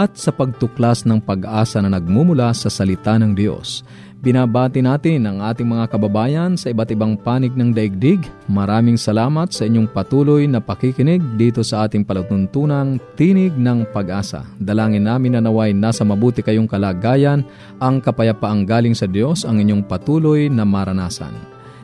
at sa pagtuklas ng pag-asa na nagmumula sa salita ng Diyos. Binabati natin ang ating mga kababayan sa iba't ibang panig ng daigdig. Maraming salamat sa inyong patuloy na pakikinig dito sa ating palatuntunang Tinig ng Pag-asa. Dalangin namin na naway nasa mabuti kayong kalagayan, ang kapayapaang galing sa Diyos ang inyong patuloy na maranasan.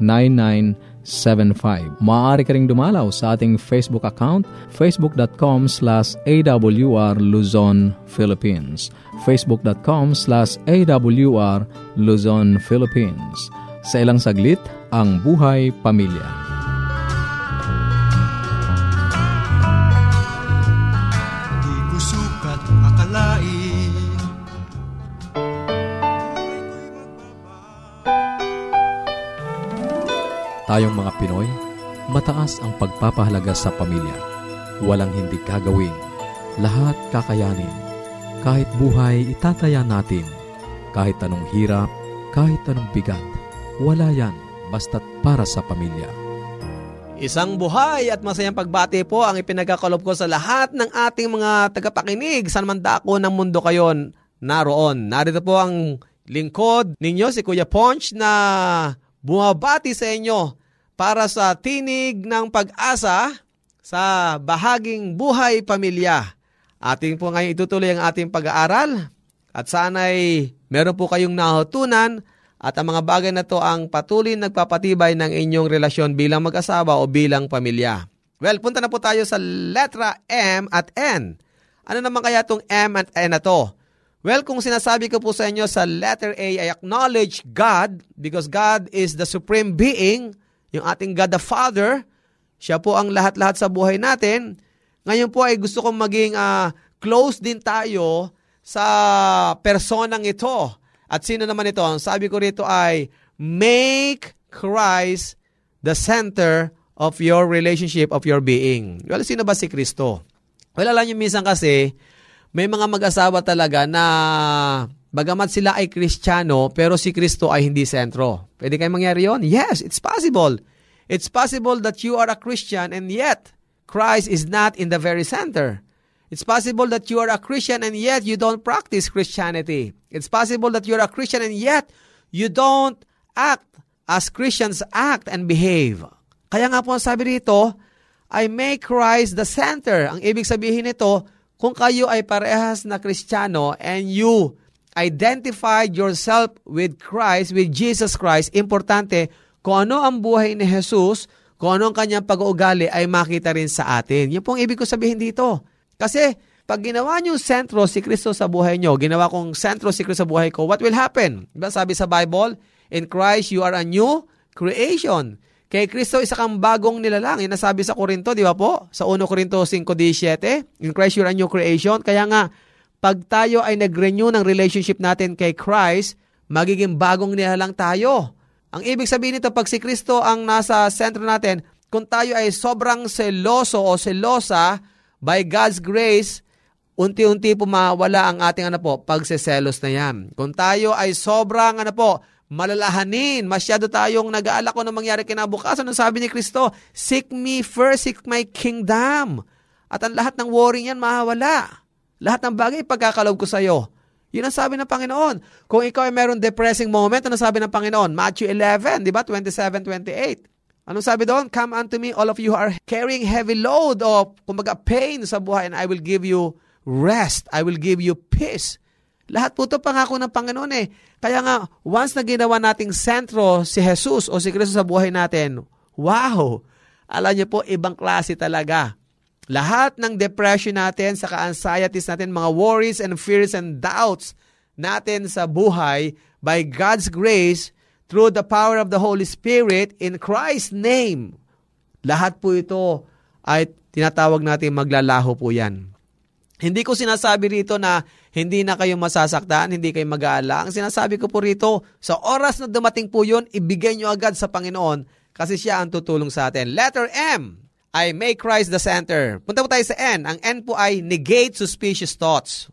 0917. Maaari ka ring dumalaw sa ating Facebook account, facebook.com slash awr Luzon, Philippines. facebook.com slash awr Luzon, Philippines. Sa ilang saglit, ang buhay pamilya. Tayong mga Pinoy, mataas ang pagpapahalaga sa pamilya. Walang hindi kagawin. Lahat kakayanin. Kahit buhay, itataya natin. Kahit anong hirap, kahit anong bigat. Wala yan, basta't para sa pamilya. Isang buhay at masayang pagbati po ang ipinagkakalob ko sa lahat ng ating mga tagapakinig sa man dako ng mundo kayo naroon. Narito po ang lingkod ninyo, si Kuya Ponch, na bumabati sa inyo para sa tinig ng pag-asa sa bahaging buhay pamilya. Ating po ngayon itutuloy ang ating pag-aaral at sana'y meron po kayong nahutunan at ang mga bagay na to ang patuloy nagpapatibay ng inyong relasyon bilang mag-asawa o bilang pamilya. Well, punta na po tayo sa letra M at N. Ano naman kaya itong M at N na to? Well, kung sinasabi ko po sa inyo sa letter A, I acknowledge God because God is the supreme being yung ating God the Father, siya po ang lahat-lahat sa buhay natin. Ngayon po ay gusto kong maging uh, close din tayo sa personang ito. At sino naman ito? Ang sabi ko rito ay, make Christ the center of your relationship, of your being. Well, sino ba si Kristo? Well, alam niyo minsan kasi, may mga mag-asawa talaga na Bagamat sila ay Kristiyano, pero si Kristo ay hindi sentro. Pwede kayo mangyari yon? Yes, it's possible. It's possible that you are a Christian and yet Christ is not in the very center. It's possible that you are a Christian and yet you don't practice Christianity. It's possible that you're a Christian and yet you don't act as Christians act and behave. Kaya nga po ang sabi dito, I make Christ the center. Ang ibig sabihin nito, kung kayo ay parehas na Kristiyano and you identified yourself with Christ, with Jesus Christ, importante, kung ano ang buhay ni Jesus, kung ano ang kanyang pag-uugali ay makita rin sa atin. Yan pong ibig ko sabihin dito. Kasi pag ginawa niyo sentro si Kristo sa buhay niyo, ginawa kong sentro si Kristo sa buhay ko, what will happen? Diba sabi sa Bible, in Christ you are a new creation. Kay Kristo, isa kang bagong nilalang. Yan nasabi sa Korinto, di ba po? Sa 1 Korinto 5.17, In Christ you're a new creation. Kaya nga, pag tayo ay nag-renew ng relationship natin kay Christ, magiging bagong nilalang tayo. Ang ibig sabihin nito, pag si Kristo ang nasa sentro natin, kung tayo ay sobrang seloso o selosa, by God's grace, unti-unti po mawala ang ating ano po, pagseselos na yan. Kung tayo ay sobrang ano po, malalahanin. Masyado tayong nag-aalak kung ano mangyari kinabukasan. Ano sabi ni Kristo? Seek me first, seek my kingdom. At ang lahat ng worry niyan mawawala. Lahat ng bagay pagkakalob ko sa iyo. Yun ang sabi ng Panginoon. Kung ikaw ay meron depressing moment, ano sabi ng Panginoon? Matthew 11, di ba? 27, 28. Anong sabi doon? Come unto me, all of you who are carrying heavy load of, kumbaga, pain sa buhay, and I will give you rest. I will give you peace. Lahat po ito pangako ng Panginoon eh. Kaya nga, once na ginawa nating sentro si Jesus o si Kristo sa buhay natin, wow! Alam niyo po, ibang klase talaga. Lahat ng depression natin, sa anxieties natin, mga worries and fears and doubts natin sa buhay, by God's grace, through the power of the Holy Spirit, in Christ's name, lahat po ito ay tinatawag natin maglalaho po yan. Hindi ko sinasabi rito na hindi na kayo masasaktan, hindi kayo mag-aala. Ang sinasabi ko po rito, sa oras na dumating po yun, ibigay nyo agad sa Panginoon kasi siya ang tutulong sa atin. Letter M, I make Christ the center. Punta po tayo sa N. Ang N po ay negate suspicious thoughts.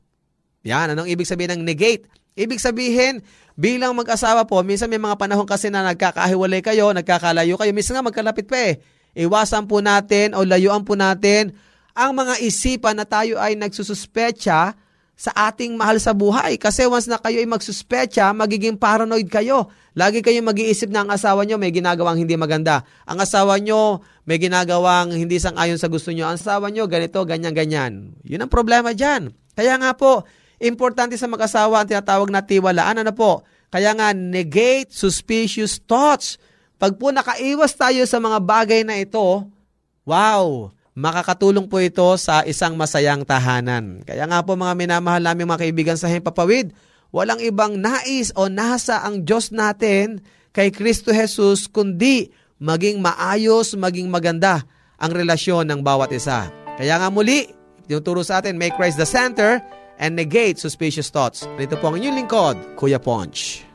Yan, anong ibig sabihin ng negate? Ibig sabihin, bilang mag-asawa po, minsan may mga panahon kasi na nagkakahiwalay kayo, nagkakalayo kayo, minsan nga magkalapit pa eh. Iwasan po natin o layuan po natin ang mga isipan na tayo ay nagsususpecha sa ating mahal sa buhay. Kasi once na kayo ay magsuspecha, magiging paranoid kayo. Lagi kayong mag-iisip na ang asawa nyo may ginagawang hindi maganda. Ang asawa nyo may ginagawang hindi sang-ayon sa gusto nyo. Ang asawa nyo ganito, ganyan, ganyan. Yun ang problema dyan. Kaya nga po, importante sa mag-asawa ang tinatawag na tiwalaan. Ano po? Kaya nga, negate suspicious thoughts. Pag po nakaiwas tayo sa mga bagay na ito, wow, makakatulong po ito sa isang masayang tahanan. Kaya nga po mga minamahal namin mga kaibigan sa Himpapawid, walang ibang nais o nasa ang Diyos natin kay Kristo Jesus kundi maging maayos, maging maganda ang relasyon ng bawat isa. Kaya nga muli, tinuturo sa atin, make Christ the center and negate suspicious thoughts. Dito po ang inyong lingkod, Kuya Ponch.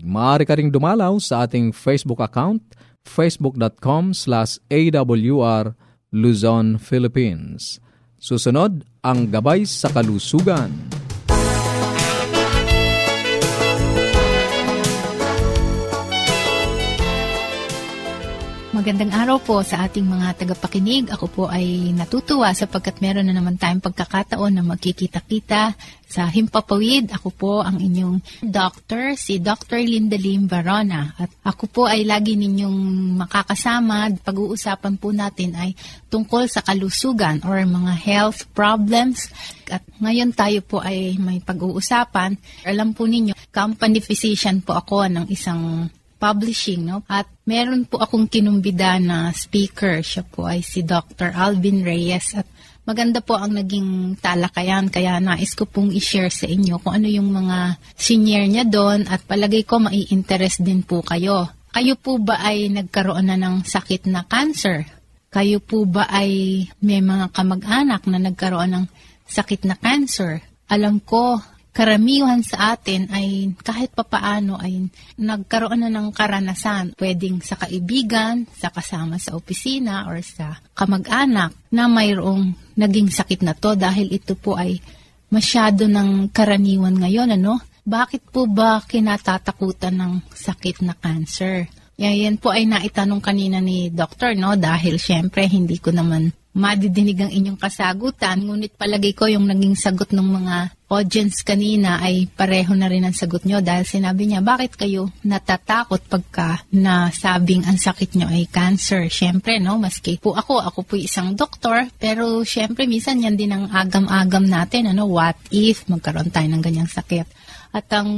Maaari ka ring dumalaw sa ating Facebook account, facebook.com slash awr Luzon, Philippines. Susunod, ang Gabay sa Kalusugan. Magandang araw po sa ating mga tagapakinig. Ako po ay natutuwa sapagkat meron na naman tayong pagkakataon na magkikita-kita sa Himpapawid. Ako po ang inyong doctor, si Dr. Linda Lim Varona. At ako po ay lagi ninyong makakasama. Pag-uusapan po natin ay tungkol sa kalusugan or mga health problems. At ngayon tayo po ay may pag-uusapan. Alam po ninyo, company physician po ako ng isang publishing, no? At meron po akong kinumbida na speaker. Siya po ay si Dr. Alvin Reyes at maganda po ang naging talakayan kaya nais ko pong i-share sa inyo kung ano yung mga senior niya doon at palagay ko mai-interest din po kayo. Kayo po ba ay nagkaroon na ng sakit na cancer? Kayo po ba ay may mga kamag-anak na nagkaroon ng sakit na cancer? Alam ko, karamihan sa atin ay kahit papaano ay nagkaroon na ng karanasan, pwedeng sa kaibigan, sa kasama sa opisina, or sa kamag-anak na mayroong naging sakit na to dahil ito po ay masyado ng karaniwan ngayon, ano? Bakit po ba kinatatakutan ng sakit na cancer? Yan po ay naitanong kanina ni doktor, no? Dahil syempre hindi ko naman madidinig ang inyong kasagutan. Ngunit palagay ko yung naging sagot ng mga audience kanina ay pareho na rin ang sagot nyo dahil sinabi niya, bakit kayo natatakot pagka nasabing ang sakit nyo ay cancer? Siyempre, no, maski po ako, ako po isang doktor, pero siyempre minsan yan din ang agam-agam natin, ano, what if magkaroon tayo ng ganyang sakit? At ang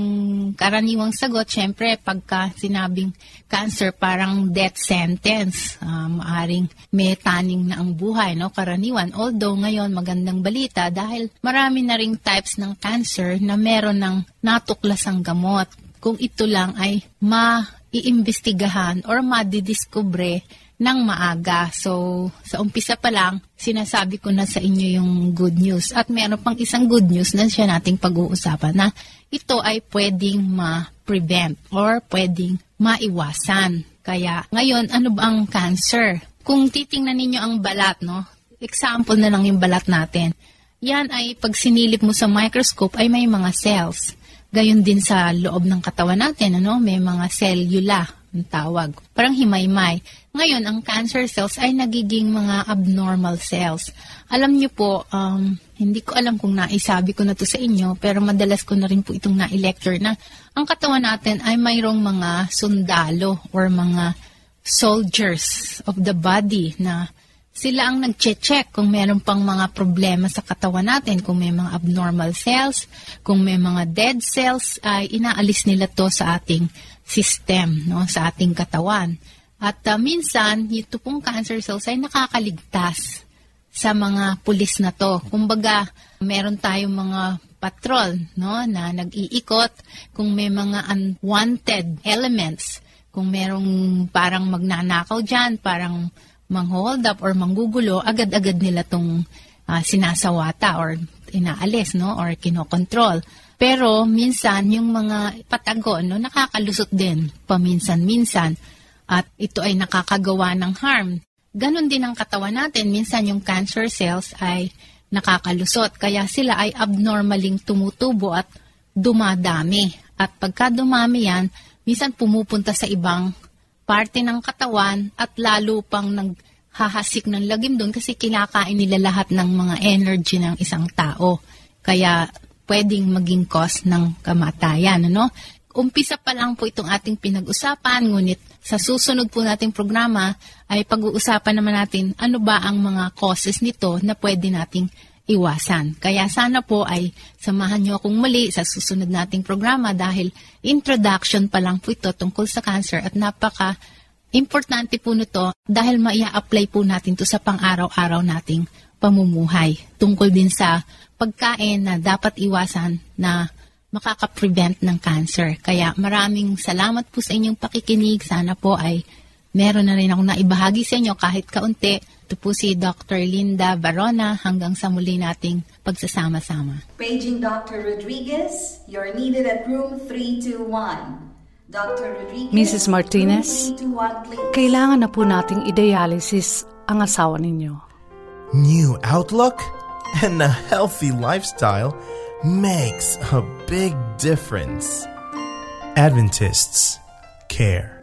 karaniwang sagot, syempre, pagka sinabing cancer, parang death sentence. Uh, maaring may taning na ang buhay, no? Karaniwan. Although ngayon, magandang balita dahil marami na ring types ng cancer na meron ng natuklasang gamot. Kung ito lang ay ma-iimbestigahan or madidiscover ng maaga. So, sa umpisa pa lang, sinasabi ko na sa inyo yung good news. At meron pang isang good news na siya nating pag-uusapan na ito ay pwedeng ma-prevent or pwedeng maiwasan. Kaya, ngayon, ano ba ang cancer? Kung titingnan ninyo ang balat, no? Example na lang yung balat natin. Yan ay pag sinilip mo sa microscope ay may mga cells. Gayon din sa loob ng katawan natin, ano? May mga cellula ang tawag. Parang himaymay. Ngayon, ang cancer cells ay nagiging mga abnormal cells. Alam niyo po, um, hindi ko alam kung naisabi ko na to sa inyo, pero madalas ko na rin po itong na-lecture na ang katawan natin ay mayroong mga sundalo or mga soldiers of the body na sila ang nag-check kung meron pang mga problema sa katawan natin, kung may mga abnormal cells, kung may mga dead cells, ay inaalis nila to sa ating system, no, sa ating katawan. At uh, minsan, ito pong cancer cells ay nakakaligtas sa mga pulis na to. Kumbaga, meron tayong mga patrol no, na nag-iikot kung may mga unwanted elements, kung merong parang magnanakaw dyan, parang mang-hold up or manggugulo, agad-agad nila tong uh, sinasawata or inaalis, no? Or kinokontrol. Pero minsan, yung mga patago, no, nakakalusot din paminsan-minsan. At ito ay nakakagawa ng harm. Ganon din ang katawan natin. Minsan yung cancer cells ay nakakalusot. Kaya sila ay abnormaling tumutubo at dumadami. At pagka dumami yan, minsan pumupunta sa ibang parte ng katawan at lalo pang naghahasik ng lagim doon kasi kinakain nila lahat ng mga energy ng isang tao. Kaya pwedeng maging cause ng kamatayan. Ano? Umpisa pa lang po itong ating pinag-usapan, ngunit sa susunod po nating programa ay pag-uusapan naman natin ano ba ang mga causes nito na pwede nating iwasan. Kaya sana po ay samahan niyo akong muli sa susunod nating programa dahil introduction pa lang po ito tungkol sa cancer at napaka importante po nito dahil maia-apply po natin to sa pang-araw-araw nating pamumuhay. Tungkol din sa pagkain na dapat iwasan na makaka-prevent ng cancer. Kaya maraming salamat po sa inyong pakikinig. Sana po ay meron na rin akong naibahagi sa inyo kahit kaunti ito po si Dr. Linda Barona hanggang sa muli nating pagsasama-sama. Paging Dr. Rodriguez, you're needed at room 321. Mrs. Martinez, kailangan na po nating i-dialysis ang asawa ninyo. New outlook and a healthy lifestyle makes a big difference. Adventists care.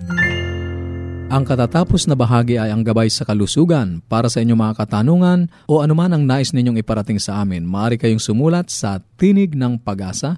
Ang katatapos na bahagi ay ang gabay sa kalusugan. Para sa inyong mga katanungan o anuman ang nais ninyong iparating sa amin, maaari kayong sumulat sa Tinig ng Pag-asa,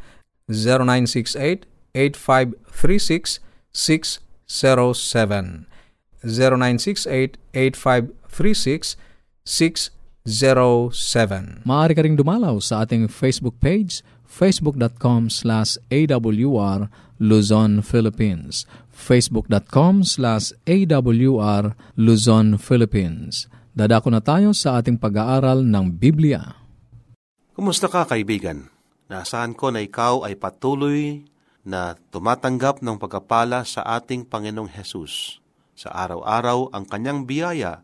0968-8536-607. 0968-8536-607. Maaari ka rin dumalaw sa ating Facebook page, facebook.com slash awr Luzon, Philippines facebook.com slash awr Luzon, Philippines. Dadako na tayo sa ating pag-aaral ng Biblia. Kumusta ka kaibigan? Nasaan ko na ikaw ay patuloy na tumatanggap ng pagkapala sa ating Panginoong Hesus. Sa araw-araw, ang kanyang biyaya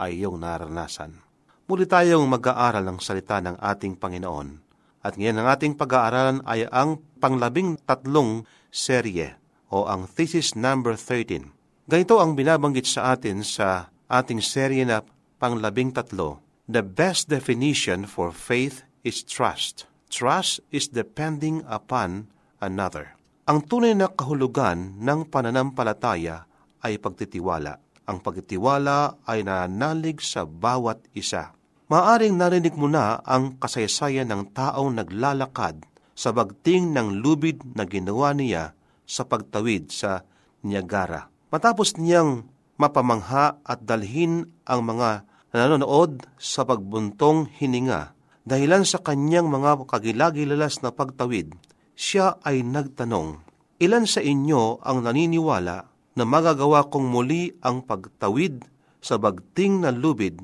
ay iyong naranasan. Muli tayong mag-aaral ng salita ng ating Panginoon. At ngayon ang ating pag-aaralan ay ang panglabing tatlong serye o ang thesis number 13. Ganito ang binabanggit sa atin sa ating serye na panglabing tatlo. The best definition for faith is trust. Trust is depending upon another. Ang tunay na kahulugan ng pananampalataya ay pagtitiwala. Ang pagtitiwala ay nananalig sa bawat isa. Maaring narinig mo na ang kasaysayan ng taong naglalakad sa bagting ng lubid na ginawa niya sa pagtawid sa Niagara. Matapos niyang mapamangha at dalhin ang mga nanonood sa pagbuntong hininga dahilan sa kanyang mga kagilagilalas na pagtawid, siya ay nagtanong, Ilan sa inyo ang naniniwala na magagawa kong muli ang pagtawid sa bagting na lubid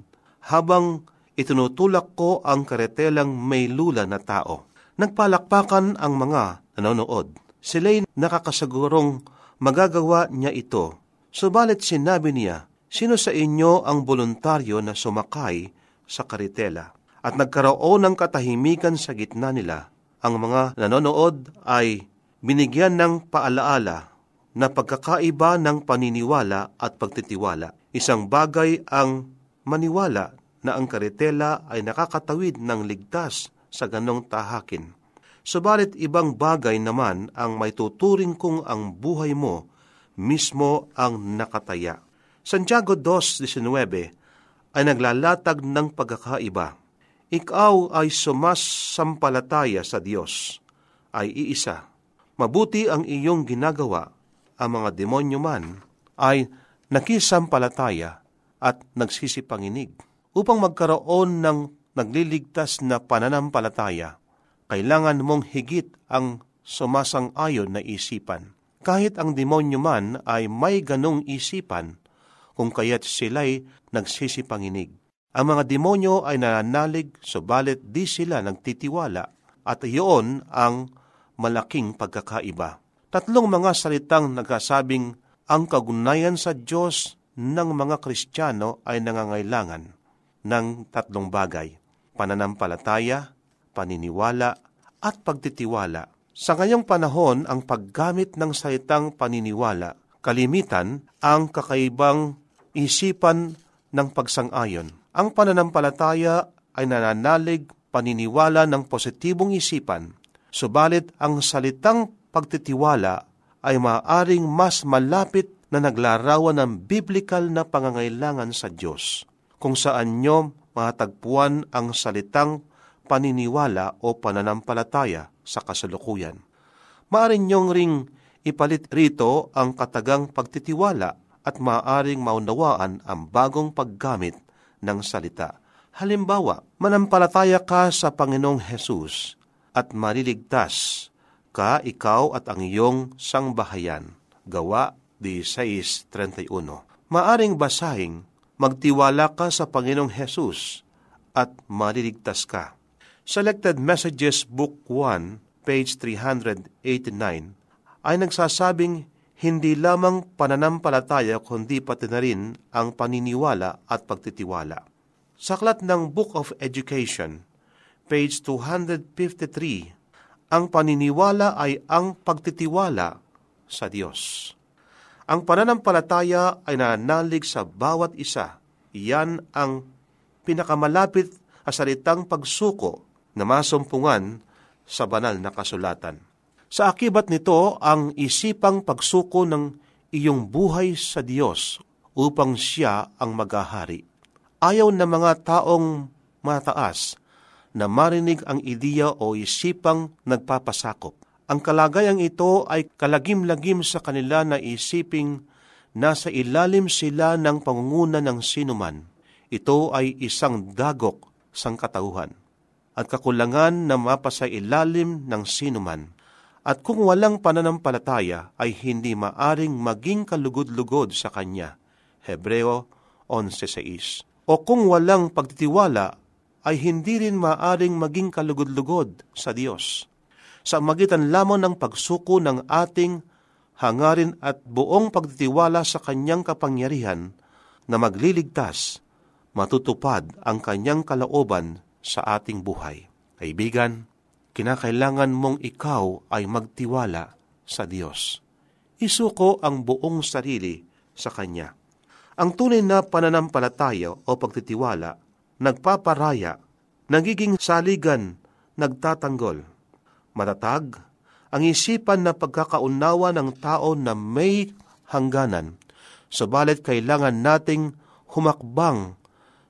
habang itinutulak ko ang karetelang may lula na tao? Nagpalakpakan ang mga nanonood sila'y nakakasagurong magagawa niya ito. Subalit sinabi niya, sino sa inyo ang voluntaryo na sumakay sa karitela? At nagkaroon ng katahimikan sa gitna nila. Ang mga nanonood ay binigyan ng paalaala na pagkakaiba ng paniniwala at pagtitiwala. Isang bagay ang maniwala na ang karitela ay nakakatawid ng ligtas sa ganong tahakin. Subalit ibang bagay naman ang may tuturing kung ang buhay mo mismo ang nakataya. Santiago 2.19 ay naglalatag ng pagkakaiba. Ikaw ay sumasampalataya sa Diyos, ay iisa. Mabuti ang iyong ginagawa, ang mga demonyo man ay nakisampalataya at nagsisipanginig. Upang magkaroon ng nagliligtas na pananampalataya, kailangan mong higit ang sumasang-ayon na isipan. Kahit ang demonyo man ay may ganong isipan, kung kaya't sila'y nagsisipanginig. Ang mga demonyo ay nananalig, subalit di sila nagtitiwala, at iyon ang malaking pagkakaiba. Tatlong mga salitang nagkasabing ang kagunayan sa Diyos ng mga Kristiyano ay nangangailangan ng tatlong bagay, pananampalataya, paniniwala at pagtitiwala. Sa ngayong panahon, ang paggamit ng salitang paniniwala, kalimitan ang kakaibang isipan ng pagsang-ayon. Ang pananampalataya ay nananalig paniniwala ng positibong isipan, subalit ang salitang pagtitiwala ay maaring mas malapit na naglarawan ng biblikal na pangangailangan sa Diyos, kung saan nyo matagpuan ang salitang paniniwala o pananampalataya sa kasalukuyan. Maaring niyong ring ipalit rito ang katagang pagtitiwala at maaring maunawaan ang bagong paggamit ng salita. Halimbawa, manampalataya ka sa Panginoong Hesus at maliligtas ka ikaw at ang iyong sangbahayan. Gawa 16.31 Maaring basahing, magtiwala ka sa Panginoong Hesus at maliligtas ka. Selected Messages Book 1, page 389, ay nagsasabing, hindi lamang pananampalataya kundi pati na rin ang paniniwala at pagtitiwala. Sa aklat ng Book of Education, page 253, ang paniniwala ay ang pagtitiwala sa Diyos. Ang pananampalataya ay nanalig sa bawat isa. Iyan ang pinakamalapit na salitang pagsuko na masumpungan sa banal na kasulatan. Sa akibat nito ang isipang pagsuko ng iyong buhay sa Diyos upang siya ang magahari. Ayaw na mga taong mataas na marinig ang ideya o isipang nagpapasakop. Ang kalagayang ito ay kalagim-lagim sa kanila na isiping nasa ilalim sila ng pangunguna ng sinuman. Ito ay isang dagok sang katauhan at kakulangan na mapasa ilalim ng sinuman. At kung walang pananampalataya ay hindi maaring maging kalugod-lugod sa Kanya. Hebreo 11.6 O kung walang pagtitiwala ay hindi rin maaring maging kalugod-lugod sa Diyos sa magitan lamang ng pagsuko ng ating hangarin at buong pagtitiwala sa kanyang kapangyarihan na magliligtas, matutupad ang kanyang kalooban sa ating buhay. Kaibigan, kinakailangan mong ikaw ay magtiwala sa Diyos. Isuko ang buong sarili sa Kanya. Ang tunay na pananampalataya o pagtitiwala, nagpaparaya, nagiging saligan, nagtatanggol matatag ang isipan na pagkakaunawa ng tao na may hangganan, subalit kailangan nating humakbang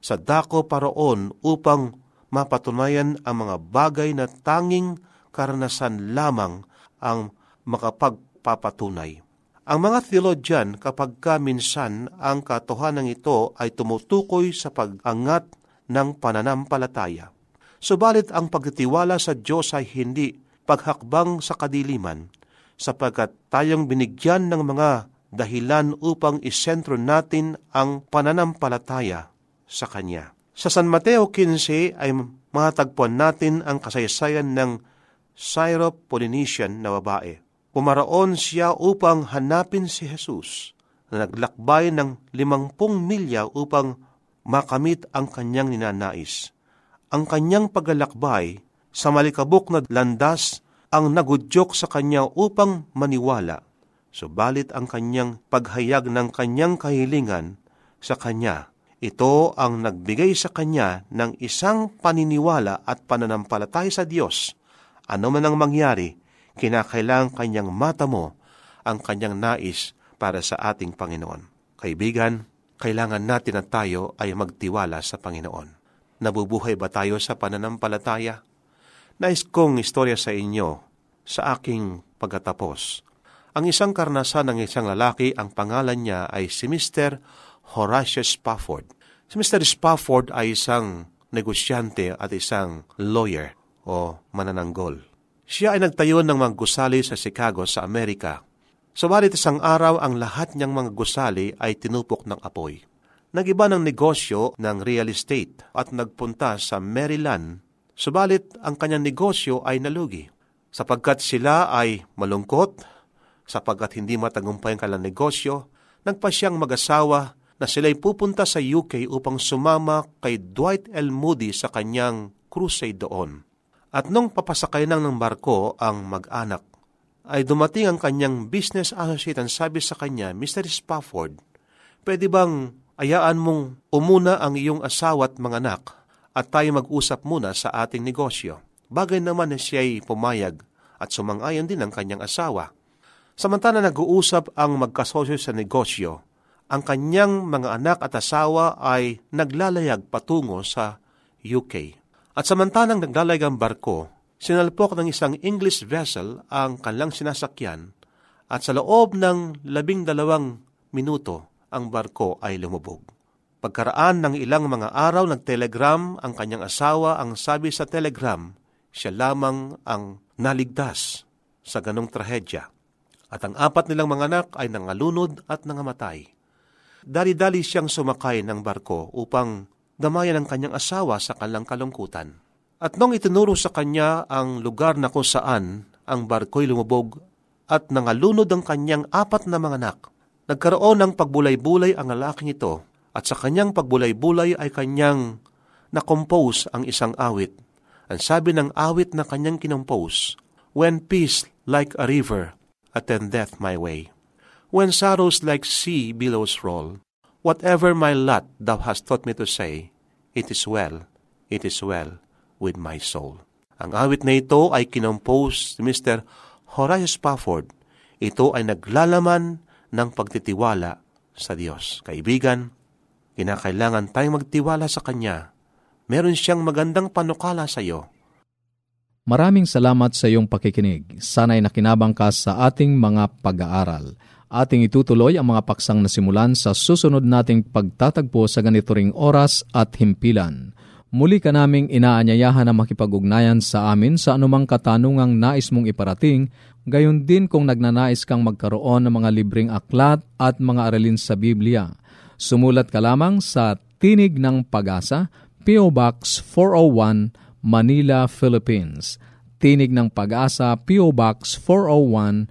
sa dako paroon upang mapatunayan ang mga bagay na tanging karanasan lamang ang makapagpapatunay. Ang mga theologian kapag ka minsan ang katotohanan ito ay tumutukoy sa pag-angat ng pananampalataya. Subalit ang pagtitiwala sa Diyos ay hindi paghakbang sa kadiliman, sapagkat tayong binigyan ng mga dahilan upang isentro natin ang pananampalataya sa Kanya. Sa San Mateo 15 ay matatagpuan natin ang kasaysayan ng Syro-Polynesian na babae. Pumaraon siya upang hanapin si Jesus na naglakbay ng limangpung milya upang makamit ang kanyang ninanais. Ang kanyang paglalakbay sa malikabok na landas ang nagudyok sa kanya upang maniwala. Subalit ang kanyang paghayag ng kanyang kahilingan sa kanya, ito ang nagbigay sa kanya ng isang paniniwala at pananampalatay sa Diyos. Ano man ang mangyari, kinakailangan kanyang mata mo ang kanyang nais para sa ating Panginoon. Kaibigan, kailangan natin na tayo ay magtiwala sa Panginoon. Nabubuhay ba tayo sa pananampalataya? Nais kong istorya sa inyo sa aking pagkatapos. Ang isang karnasan ng isang lalaki, ang pangalan niya ay si Mr. Horatio Spafford. Si Mr. Spafford ay isang negosyante at isang lawyer o manananggol. Siya ay nagtayo ng mga gusali sa Chicago sa Amerika. Subalit isang araw ang lahat niyang mga gusali ay tinupok ng apoy. Nagiba ng negosyo ng real estate at nagpunta sa Maryland Subalit ang kanyang negosyo ay nalugi, sapagkat sila ay malungkot, sapagkat hindi matagumpay ang kanilang negosyo, nagpa siyang mag-asawa na sila'y pupunta sa UK upang sumama kay Dwight L. Moody sa kanyang crusade doon. At nung papasakay nang ng barko ang mag-anak, ay dumating ang kanyang business associate ang sabi sa kanya, Mr. Spafford, pwede bang ayaan mong umuna ang iyong asawa at mga anak at tayo mag-usap muna sa ating negosyo. Bagay naman na siya'y pumayag at sumang-ayon din ang kanyang asawa. Samantala nag-uusap ang magkasosyo sa negosyo, ang kanyang mga anak at asawa ay naglalayag patungo sa UK. At samantalang naglalayag ang barko, sinalpok ng isang English vessel ang kanilang sinasakyan at sa loob ng labing dalawang minuto ang barko ay lumubog. Pagkaraan ng ilang mga araw, nagtelegram ang kanyang asawa. Ang sabi sa telegram, siya lamang ang naligtas sa ganong trahedya. At ang apat nilang mga anak ay nangalunod at nangamatay. Dali-dali siyang sumakay ng barko upang damayan ang kanyang asawa sa kanilang kalungkutan. At nung itinuro sa kanya ang lugar na kung saan ang barko'y lumubog, at nangalunod ang kanyang apat na mga anak. Nagkaroon ng pagbulay-bulay ang lalaking ito at sa kanyang pagbulay-bulay ay kanyang na-compose ang isang awit. Ang sabi ng awit na kanyang kinompose, When peace like a river attendeth my way, when sorrows like sea billows roll, whatever my lot thou hast taught me to say, it is well, it is well with my soul. Ang awit na ito ay kinompose ni Mr. Horace Spafford. Ito ay naglalaman ng pagtitiwala sa Diyos. Kaibigan, kinakailangan tayong magtiwala sa Kanya. Meron siyang magandang panukala sa iyo. Maraming salamat sa iyong pakikinig. Sana'y nakinabang ka sa ating mga pag-aaral. Ating itutuloy ang mga paksang nasimulan sa susunod nating pagtatagpo sa ganito ring oras at himpilan. Muli ka naming inaanyayahan na makipag-ugnayan sa amin sa anumang katanungang nais mong iparating, gayon din kung nagnanais kang magkaroon ng mga libreng aklat at mga aralin sa Biblia. Sumulat ka lamang sa Tinig ng Pag-asa, P.O. Box 401, Manila, Philippines. Tinig ng Pag-asa, P.O. Box 401,